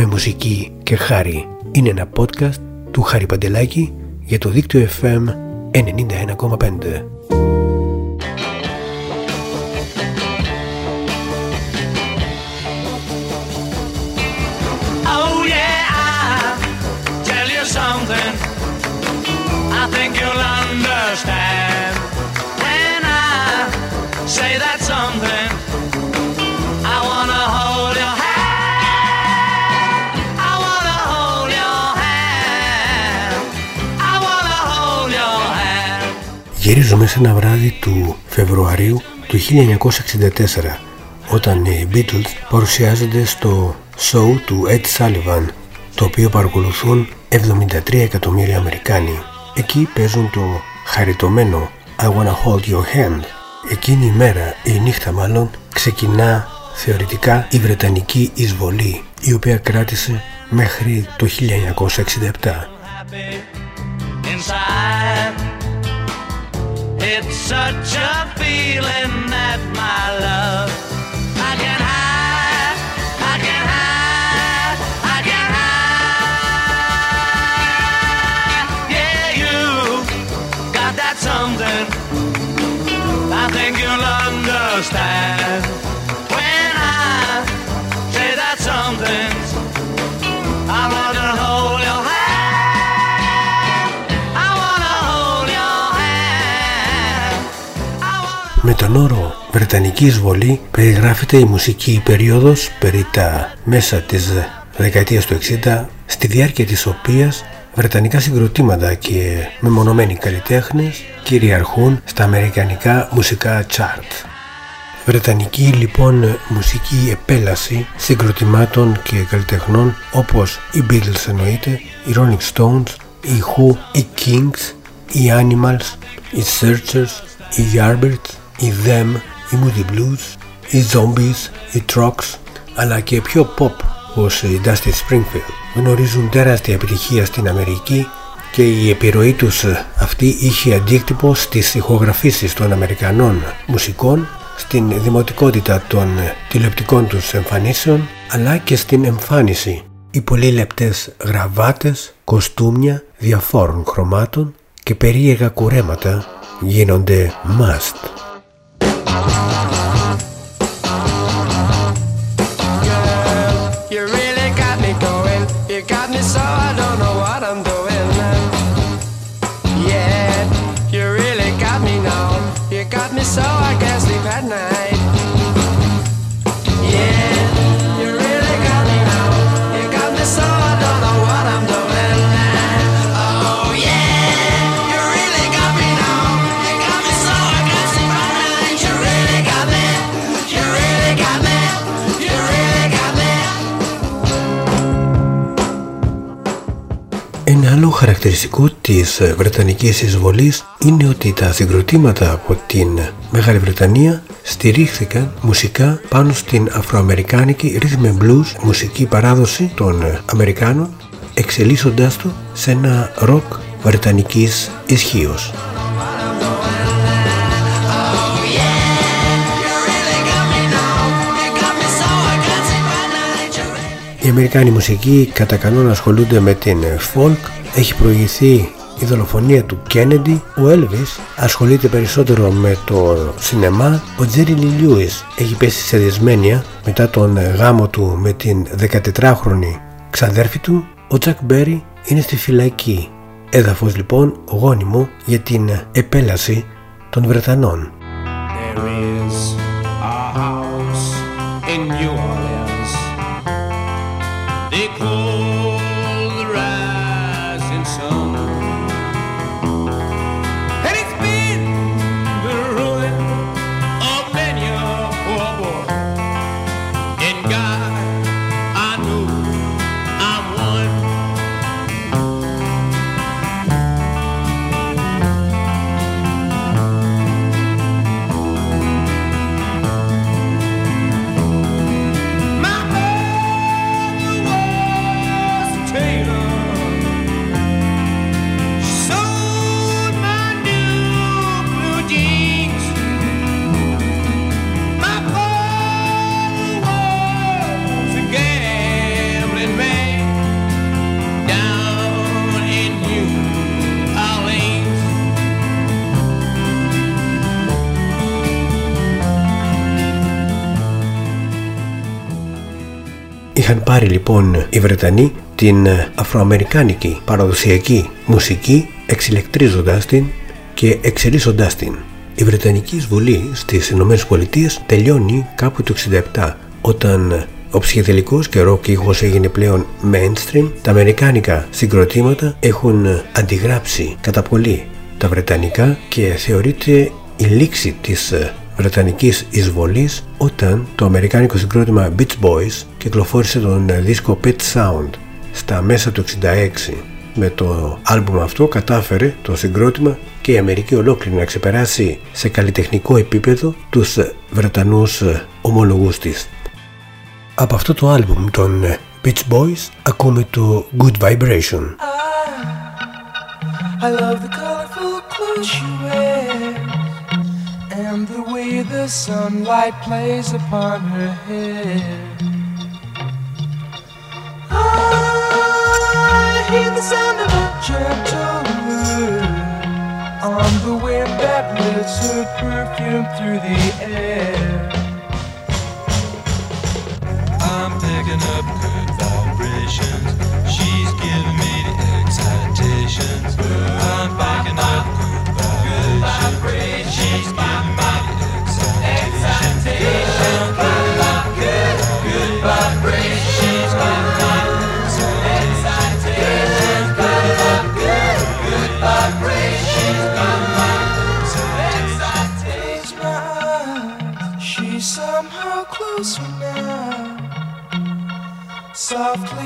με μουσική και χάρη. Είναι ένα podcast του Χάρη Παντελάκη για το δίκτυο FM 91,5. Γυρίζουμε σε ένα βράδυ του Φεβρουαρίου του 1964 όταν οι Beatles παρουσιάζονται στο show του Ed Sullivan το οποίο παρακολουθούν 73 εκατομμύρια Αμερικάνοι. Εκεί παίζουν το χαριτωμένο I Wanna Hold Your Hand. Εκείνη η μέρα, η νύχτα μάλλον, ξεκινά θεωρητικά η Βρετανική εισβολή η οποία κράτησε μέχρι το 1967. It's such a feeling that my love I can hide, I can hide, I can hide. Yeah, you got that something. I think you'll understand Με τον όρο Βρετανική εισβολή περιγράφεται η μουσική περίοδος περί τα μέσα της δεκαετίας του 60 στη διάρκεια της οποίας βρετανικά συγκροτήματα και μεμονωμένοι καλλιτέχνες κυριαρχούν στα αμερικανικά μουσικά chart. Βρετανική λοιπόν μουσική επέλαση συγκροτημάτων και καλλιτεχνών όπως οι Beatles εννοείται, οι Rolling Stones, οι Who, οι Kings, οι Animals, οι Searchers, οι Yardbirds, οι Them, οι Moody Blues, οι Zombies, οι Trucks αλλά και πιο pop όπως η Dusty Springfield γνωρίζουν τεράστια επιτυχία στην Αμερική και η επιρροή τους αυτή είχε αντίκτυπο στις ηχογραφήσεις των Αμερικανών μουσικών στην δημοτικότητα των τηλεοπτικών τους εμφανίσεων αλλά και στην εμφάνιση. Οι πολύ λεπτές γραβάτες, κοστούμια διαφόρων χρωμάτων και περίεργα κουρέματα γίνονται must. Χαρακτηριστικό της Βρετανικής εισβολής είναι ότι τα συγκροτήματα από την Μεγάλη Βρετανία στηρίχθηκαν μουσικά πάνω στην αφροαμερικάνικη rhythm and blues μουσική παράδοση των Αμερικάνων εξελίσσοντάς το σε ένα ροκ βρετανικής ισχύως. Οι Αμερικάνοι μουσικοί κατά κανόνα ασχολούνται με την folk έχει προηγηθεί η δολοφονία του Κέννεντι, ο Έλβις ασχολείται περισσότερο με το σινεμά, ο Τζέρι Λιούις έχει πέσει σε δυσμένεια μετά τον γάμο του με την 14χρονη ξαδέρφη του, ο Τζακ Μπέρι είναι στη φυλακή. Έδαφος λοιπόν γόνιμο για την επέλαση των Βρετανών. Είχαν πάρει λοιπόν οι Βρετανοί την αφροαμερικάνικη παραδοσιακή μουσική εξηλεκτρίζοντας την και εξελίσσοντάς την. Η Βρετανική εισβολή στις Ηνωμένες Πολιτείες τελειώνει κάπου το 67 όταν ο ψυχεδελικός και ροκ ήχος έγινε πλέον mainstream, τα αμερικάνικα συγκροτήματα έχουν αντιγράψει κατά πολύ τα βρετανικά και θεωρείται η λήξη της βρετανικής εισβολής όταν το αμερικάνικο συγκρότημα Beach Boys κυκλοφόρησε τον δίσκο Pet Sound στα μέσα του 66. Με το άλμπουμ αυτό κατάφερε το συγκρότημα και η Αμερική ολόκληρη να ξεπεράσει σε καλλιτεχνικό επίπεδο τους Βρετανούς ομολογούς της. Από αυτό το άλμπουμ των Beach Boys ακούμε το Good Vibration. I, love the colorful clothes she wears And the way the sunlight plays upon her hair I hear the sound of a gentle On the wind that lifts her perfume through the air I'm picking up good vibrations.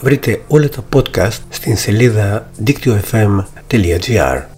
Βρείτε όλα τα podcast στην σελίδα δίκτυο.fm.gr